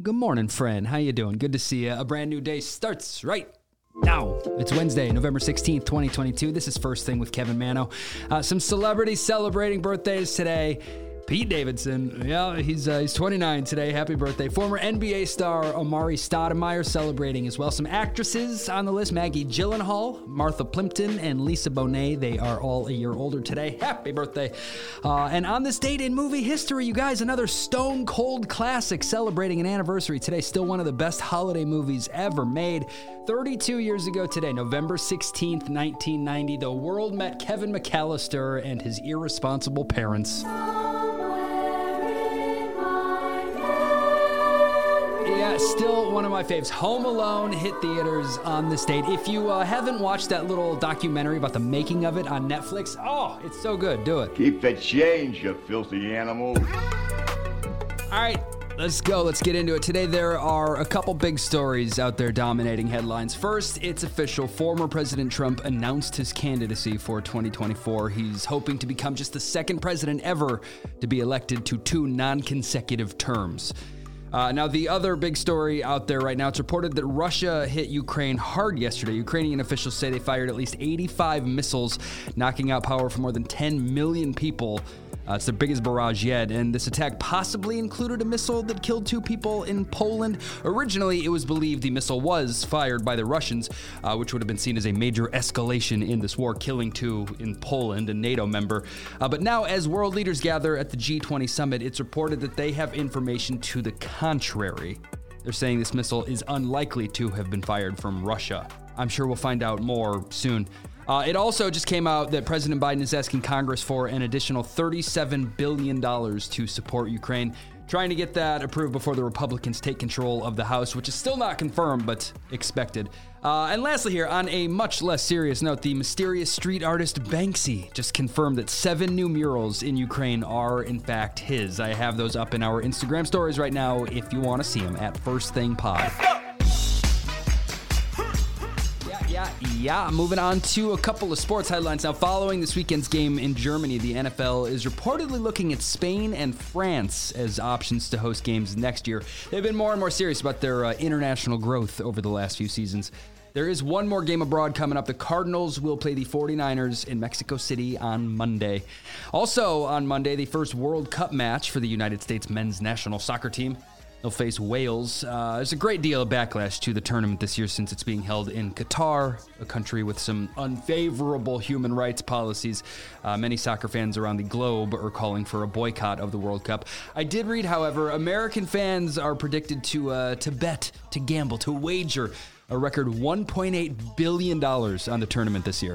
Good morning, friend. How you doing? Good to see you. A brand new day starts right now. It's Wednesday, November 16th, 2022. This is First Thing with Kevin Manno. Uh, some celebrities celebrating birthdays today. Pete Davidson, yeah, he's uh, he's 29 today. Happy birthday! Former NBA star Amar'e Stoudemire celebrating as well. Some actresses on the list: Maggie Gyllenhaal, Martha Plimpton, and Lisa Bonet. They are all a year older today. Happy birthday! Uh, and on this date in movie history, you guys, another Stone Cold classic celebrating an anniversary today. Still one of the best holiday movies ever made. 32 years ago today, November 16th, 1990, the world met Kevin McAllister and his irresponsible parents. One of my faves. Home Alone hit theaters on this date. If you uh, haven't watched that little documentary about the making of it on Netflix, oh, it's so good. Do it. Keep the change, you filthy animal. All right, let's go. Let's get into it. Today, there are a couple big stories out there dominating headlines. First, it's official. Former President Trump announced his candidacy for 2024. He's hoping to become just the second president ever to be elected to two non consecutive terms. Uh, now, the other big story out there right now, it's reported that Russia hit Ukraine hard yesterday. Ukrainian officials say they fired at least 85 missiles, knocking out power for more than 10 million people. Uh, it's the biggest barrage yet, and this attack possibly included a missile that killed two people in Poland. Originally, it was believed the missile was fired by the Russians, uh, which would have been seen as a major escalation in this war, killing two in Poland, a NATO member. Uh, but now, as world leaders gather at the G20 summit, it's reported that they have information to the contrary. They're saying this missile is unlikely to have been fired from Russia. I'm sure we'll find out more soon. Uh, it also just came out that President Biden is asking Congress for an additional $37 billion to support Ukraine, trying to get that approved before the Republicans take control of the House, which is still not confirmed but expected. Uh, and lastly, here, on a much less serious note, the mysterious street artist Banksy just confirmed that seven new murals in Ukraine are, in fact, his. I have those up in our Instagram stories right now if you want to see them at First Thing Pod. Yeah, yeah. Moving on to a couple of sports headlines. Now, following this weekend's game in Germany, the NFL is reportedly looking at Spain and France as options to host games next year. They've been more and more serious about their uh, international growth over the last few seasons. There is one more game abroad coming up. The Cardinals will play the 49ers in Mexico City on Monday. Also, on Monday, the first World Cup match for the United States men's national soccer team. They'll face Wales. Uh, there's a great deal of backlash to the tournament this year since it's being held in Qatar, a country with some unfavorable human rights policies. Uh, many soccer fans around the globe are calling for a boycott of the World Cup. I did read, however, American fans are predicted to uh, to bet, to gamble, to wager a record 1.8 billion dollars on the tournament this year.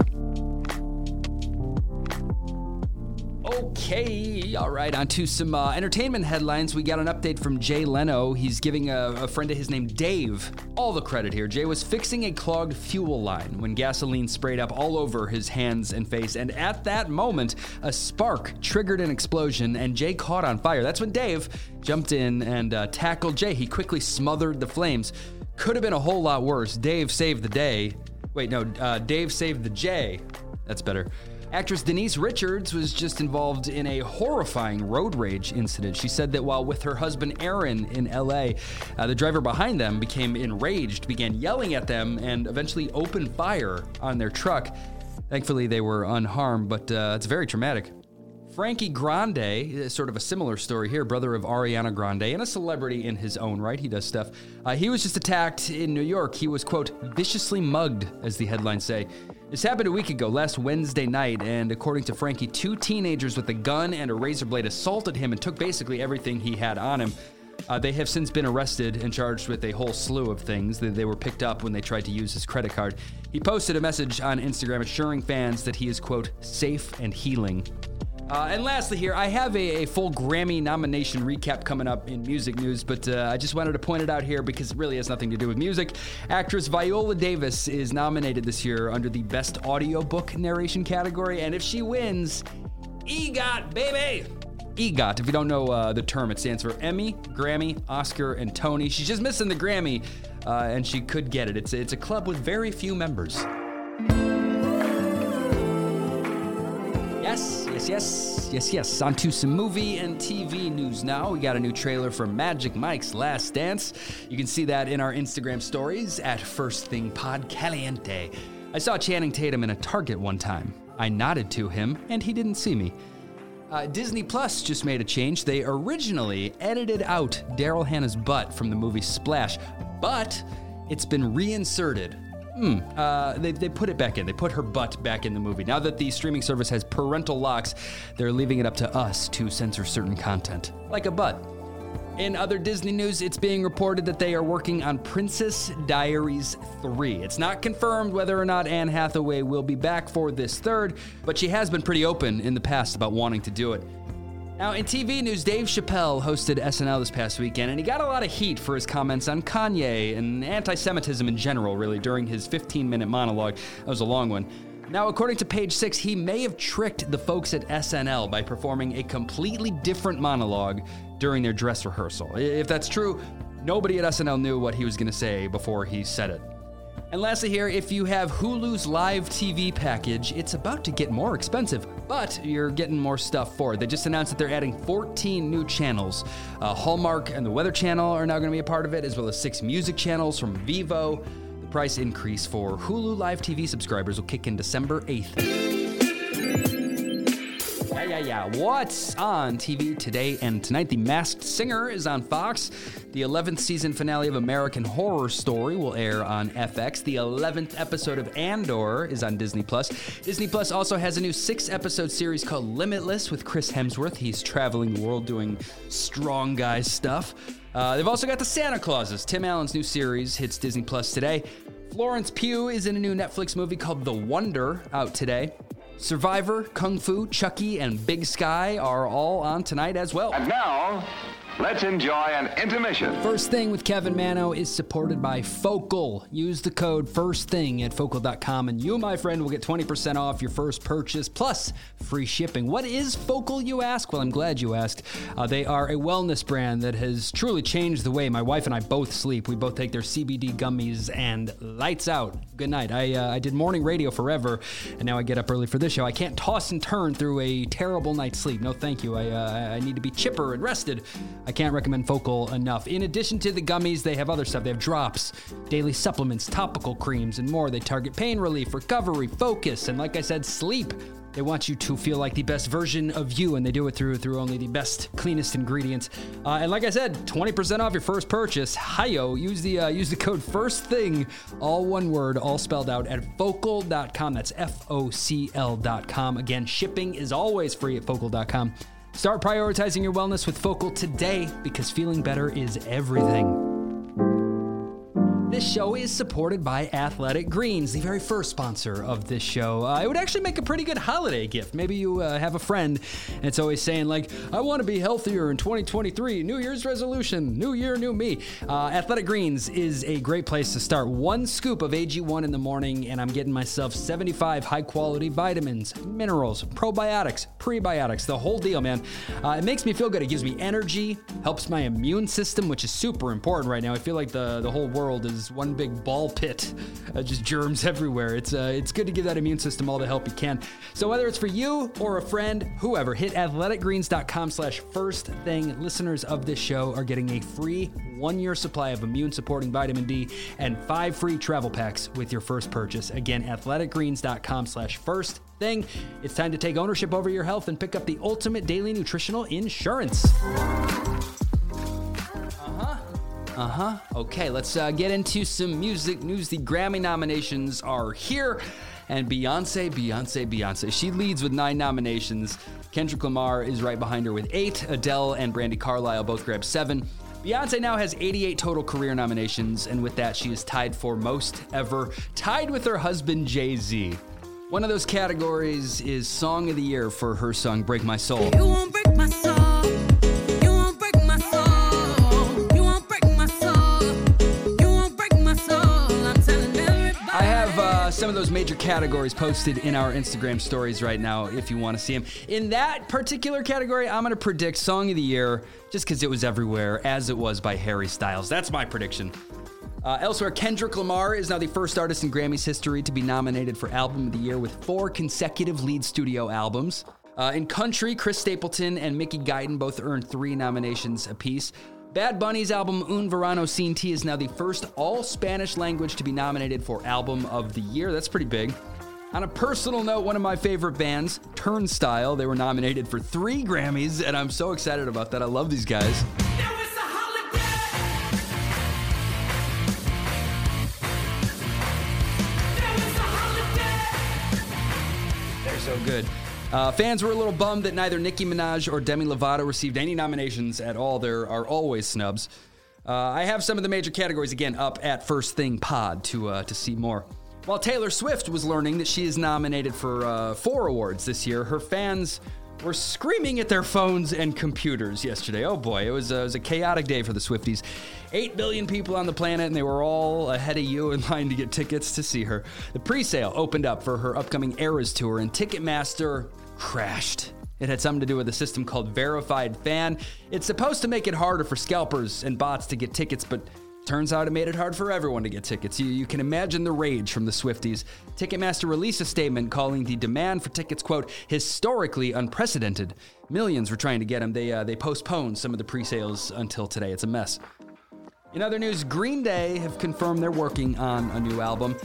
Okay, all right, on to some uh, entertainment headlines. We got an update from Jay Leno. He's giving a, a, friend of his named Dave all the credit here. Jay was fixing a clogged fuel line when gasoline sprayed up all over his hands and face, and at that moment, a spark triggered an explosion, and Jay caught on fire. That's when Dave jumped in and uh, tackled Jay. He quickly smothered the flames. Could have been a whole lot worse. Dave saved the day. Wait, no, uh, Dave saved the J. That's better. Actress Denise Richards was just involved in a horrifying road rage incident. She said that while with her husband Aaron in LA, uh, the driver behind them became enraged, began yelling at them, and eventually opened fire on their truck. Thankfully, they were unharmed, but uh, it's very traumatic. Frankie Grande, sort of a similar story here, brother of Ariana Grande and a celebrity in his own right. He does stuff. Uh, he was just attacked in New York. He was, quote, viciously mugged, as the headlines say. This happened a week ago, last Wednesday night, and according to Frankie, two teenagers with a gun and a razor blade assaulted him and took basically everything he had on him. Uh, they have since been arrested and charged with a whole slew of things. They, they were picked up when they tried to use his credit card. He posted a message on Instagram assuring fans that he is, quote, safe and healing. Uh, and lastly, here, I have a, a, full Grammy nomination recap coming up in music news, but uh, I just wanted to point it out here because it really has nothing to do with music. Actress Viola Davis is nominated this year under the Best Audiobook Narration category, and if she wins, EGOT, baby! EGOT, if you don't know uh, the term, it stands for Emmy, Grammy, Oscar, and Tony. She's just missing the Grammy, uh, and she could get it. It's, it's a club with very few members. Yes, yes, Yes, yes, yes. On to some movie and TV news now. We got a new trailer for Magic Mike's Last Dance. You can see that in our Instagram stories at First Thing Pod Caliente. I saw Channing Tatum in a Target one time. I nodded to him, and he didn't see me. Uh, Disney Plus just made a change. They originally edited out Daryl Hannah's butt from the movie Splash, but it's been reinserted. Hmm. Uh, they, they put it back in. They put her butt back in the movie. Now that the streaming service has parental locks, they're leaving it up to us to censor certain content, like a butt. In other Disney news, it's being reported that they are working on Princess Diaries 3. It's not confirmed whether or not Anne Hathaway will be back for this third, but she has been pretty open in the past about wanting to do it. Now, in TV news, Dave Chappelle hosted SNL this past weekend, and he got a lot of heat for his comments on Kanye and anti Semitism in general, really, during his 15 minute monologue. That was a long one. Now, according to page six, he may have tricked the folks at SNL by performing a completely different monologue during their dress rehearsal. If that's true, nobody at SNL knew what he was going to say before he said it. And lastly, here, if you have Hulu's live TV package, it's about to get more expensive, but you're getting more stuff for it. They just announced that they're adding 14 new channels. Uh, Hallmark and the Weather Channel are now going to be a part of it, as well as six music channels from Vevo. The price increase for Hulu live TV subscribers will kick in December 8th. Yeah, yeah. What's on TV today and tonight? The Masked Singer is on Fox. The 11th season finale of American Horror Story will air on FX. The 11th episode of Andor is on Disney Plus. Disney Plus also has a new six episode series called Limitless with Chris Hemsworth. He's traveling the world doing strong guy stuff. Uh, they've also got the Santa Clauses. Tim Allen's new series hits Disney Plus today. Florence Pugh is in a new Netflix movie called The Wonder out today. Survivor, Kung Fu, Chucky, and Big Sky are all on tonight as well. And now, let's enjoy an intermission. First Thing with Kevin Manno is supported by Focal. Use the code First Thing at Focal.com, and you, my friend, will get 20% off your first purchase plus free shipping. What is Focal, you ask? Well, I'm glad you asked. Uh, they are a wellness brand that has truly changed the way my wife and I both sleep. We both take their CBD gummies and lights out. Good night. I, uh, I did morning radio forever, and now I get up early for this show. I can't toss and turn through a terrible night's sleep. No, thank you. I, uh, I need to be chipper and rested. I can't recommend Focal enough. In addition to the gummies, they have other stuff. They have drops, daily supplements, topical creams, and more. They target pain relief, recovery, focus, and like I said, sleep. They want you to feel like the best version of you, and they do it through through only the best, cleanest ingredients. Uh, and like I said, 20% off your first purchase. Hiyo, use the uh, use the code First Thing, all one word, all spelled out at Focal.com. That's F-O-C-L.com. Again, shipping is always free at Focal.com. Start prioritizing your wellness with Focal today because feeling better is everything. This show is supported by Athletic Greens, the very first sponsor of this show. Uh, it would actually make a pretty good holiday gift. Maybe you uh, have a friend it's always saying, like, I want to be healthier in 2023, New Year's resolution, New Year, New Me. Uh, Athletic Greens is a great place to start. One scoop of AG1 in the morning, and I'm getting myself 75 high quality vitamins, minerals, probiotics, prebiotics, the whole deal, man. Uh, it makes me feel good. It gives me energy, helps my immune system, which is super important right now. I feel like the, the whole world is one big ball pit, uh, just germs everywhere. It's uh, it's good to give that immune system all the help you can. So whether it's for you or a friend, whoever, hit athleticgreens.com/slash first thing. Listeners of this show are getting a free one-year supply of immune-supporting vitamin D and five free travel packs with your first purchase. Again, athleticgreens.com/slash first thing. It's time to take ownership over your health and pick up the ultimate daily nutritional insurance. Uh huh. Okay, let's uh, get into some music news. The Grammy nominations are here. And Beyonce, Beyonce, Beyonce. She leads with nine nominations. Kendrick Lamar is right behind her with eight. Adele and Brandi Carlile both grabbed seven. Beyonce now has 88 total career nominations, and with that, she is tied for most ever, tied with her husband Jay Z. One of those categories is Song of the Year for her song break my soul. Some of those major categories posted in our Instagram stories right now if you want to see them. In that particular category, I'm going to predict Song of the Year just because it was everywhere, as it was by Harry Styles. That's my prediction. Uh, elsewhere, Kendrick Lamar is now the first artist in Grammy's history to be nominated for Album of the Year with four consecutive lead studio albums. Uh, in country, Chris Stapleton and Mickey Guyton both earned three nominations apiece. Bad Bunny's album Un Verano Sin Ti is now the first all Spanish language to be nominated for Album of the Year. That's pretty big. On a personal note, one of my favorite bands, Turnstile, they were nominated for three Grammys, and I'm so excited about that. I love these guys. They're so good. Uh, fans were a little bummed that neither Nicki Minaj or Demi Lovato received any nominations at all. There are always snubs. Uh, I have some of the major categories again up at First Thing Pod to uh, to see more. While Taylor Swift was learning that she is nominated for uh, four awards this year, her fans were screaming at their phones and computers yesterday. Oh boy, it was, uh, it was a chaotic day for the Swifties. Eight billion people on the planet, and they were all ahead of you in line to get tickets to see her. The pre sale opened up for her upcoming Eras tour, and Ticketmaster crashed. It had something to do with a system called Verified Fan. It's supposed to make it harder for scalpers and bots to get tickets, but Turns out it made it hard for everyone to get tickets. You, you, can imagine the rage from the Swifties. Ticketmaster released a statement calling the demand for tickets, quote, historically unprecedented. Millions were trying to get them. They, uh, they postponed some of the pre sales until today. It's a mess. In other news, Green Day have confirmed they're working on a new album.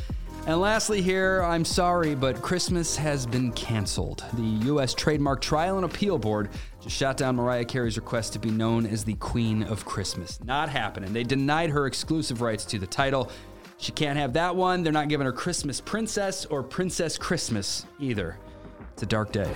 And lastly, here, I'm sorry, but Christmas has been canceled. The U.S. Trademark Trial and Appeal Board just shot down Mariah Carey's request to be known as the Queen of Christmas. Not happening. They denied her exclusive rights to the title. She can't have that one. They're not giving her Christmas Princess or Princess Christmas either. It's a dark day.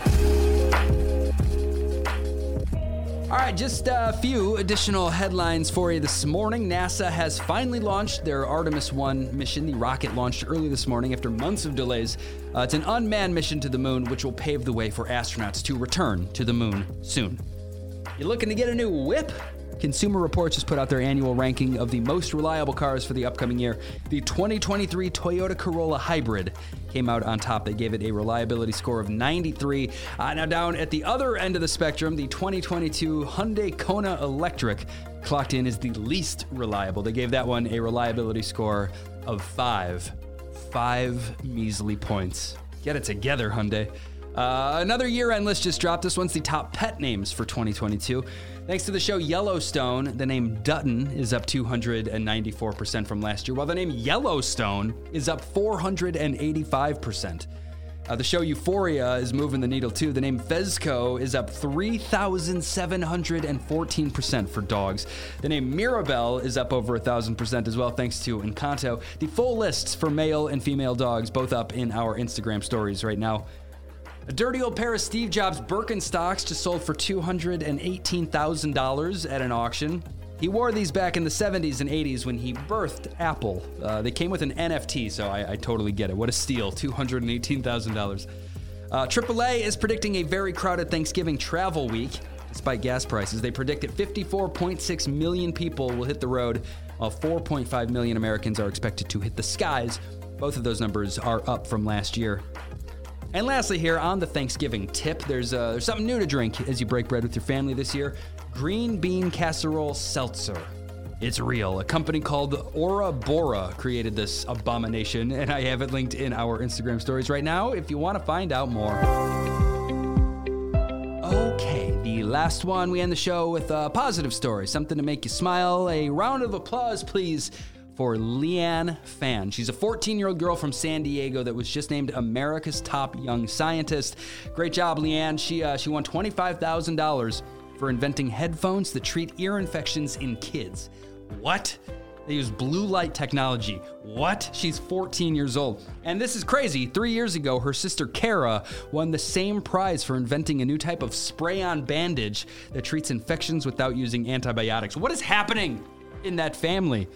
All right, just a few additional headlines for you this morning. NASA has finally launched their Artemis 1 mission. The rocket launched early this morning after months of delays. Uh, it's an unmanned mission to the moon, which will pave the way for astronauts to return to the moon soon. You looking to get a new whip? Consumer Reports has put out their annual ranking of the most reliable cars for the upcoming year. The 2023 Toyota Corolla Hybrid came out on top. They gave it a reliability score of 93. Uh, now, down at the other end of the spectrum, the 2022 Hyundai Kona Electric clocked in as the least reliable. They gave that one a reliability score of five. Five measly points. Get it together, Hyundai. Uh, another year end list just dropped. This one's the top pet names for 2022. Thanks to the show Yellowstone, the name Dutton is up 294% from last year, while the name Yellowstone is up 485%. Uh, the show Euphoria is moving the needle too. The name Fezco is up 3,714% for dogs. The name Mirabel is up over 1,000% as well, thanks to Encanto. The full lists for male and female dogs, both up in our Instagram stories right now. A dirty old pair of Steve Jobs Birkenstocks just sold for $218,000 at an auction. He wore these back in the 70s and 80s when he birthed Apple. Uh, they came with an NFT, so I, I, totally get it. What a steal $218,000. Uh, AAA is predicting a very crowded Thanksgiving travel week. Despite gas prices, they predict that 54.6 million people will hit the road, while 4.5 million Americans are expected to hit the skies. Both of those numbers are up from last year. And lastly, here on the Thanksgiving tip, there's uh, there's something new to drink as you break bread with your family this year: green bean casserole seltzer. It's real. A company called Ora Bora created this abomination, and I have it linked in our Instagram stories right now if you want to find out more. Okay, the last one. We end the show with a positive story, something to make you smile. A round of applause, please, for Leanne Fan. She's a 14 year old girl from San Diego that was just named America's top young scientist. Great job, Leanne. She, uh, she won $25,000 for inventing headphones that treat ear infections in kids. What? They use blue light technology. What? She's 14 years old. And this is crazy. Three years ago, her sister Kara won the same prize for inventing a new type of spray on bandage that treats infections without using antibiotics. What is happening in that family?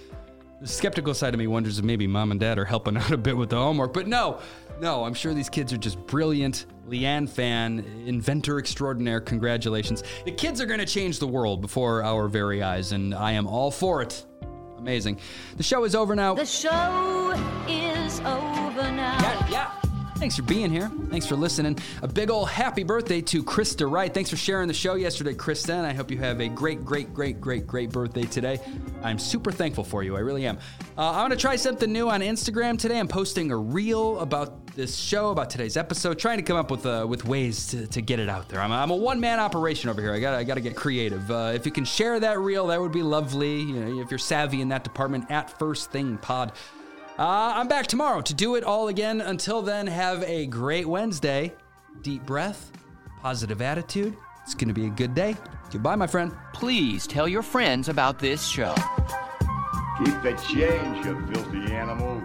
The skeptical side of me wonders if maybe mom and dad are helping out a bit with the homework, but no, no, I'm sure these kids are just brilliant. Leanne Fan, inventor extraordinaire, congratulations. The kids are going to change the world before our very eyes, and I am all for it. Amazing. The show is over now. The show is over. Thanks for being here. Thanks for listening. A big old happy birthday to Krista Wright. Thanks for sharing the show yesterday, Krista, and I hope you have a great, great, great, great, great birthday today. I'm super thankful for you. I really am. Uh, I'm gonna try something new on Instagram today. I'm posting a reel about this show, about today's episode, trying to come up with uh, with ways to, to get it out there. I'm, I'm a one man operation over here. I got I got to get creative. Uh, if you can share that reel, that would be lovely. You know, if you're savvy in that department, at First Thing Pod. Uh, I'm back tomorrow to do it all again. Until then, have a great Wednesday. Deep breath, positive attitude. It's going to be a good day. Goodbye, my friend. Please tell your friends about this show. Keep the change, you filthy animal.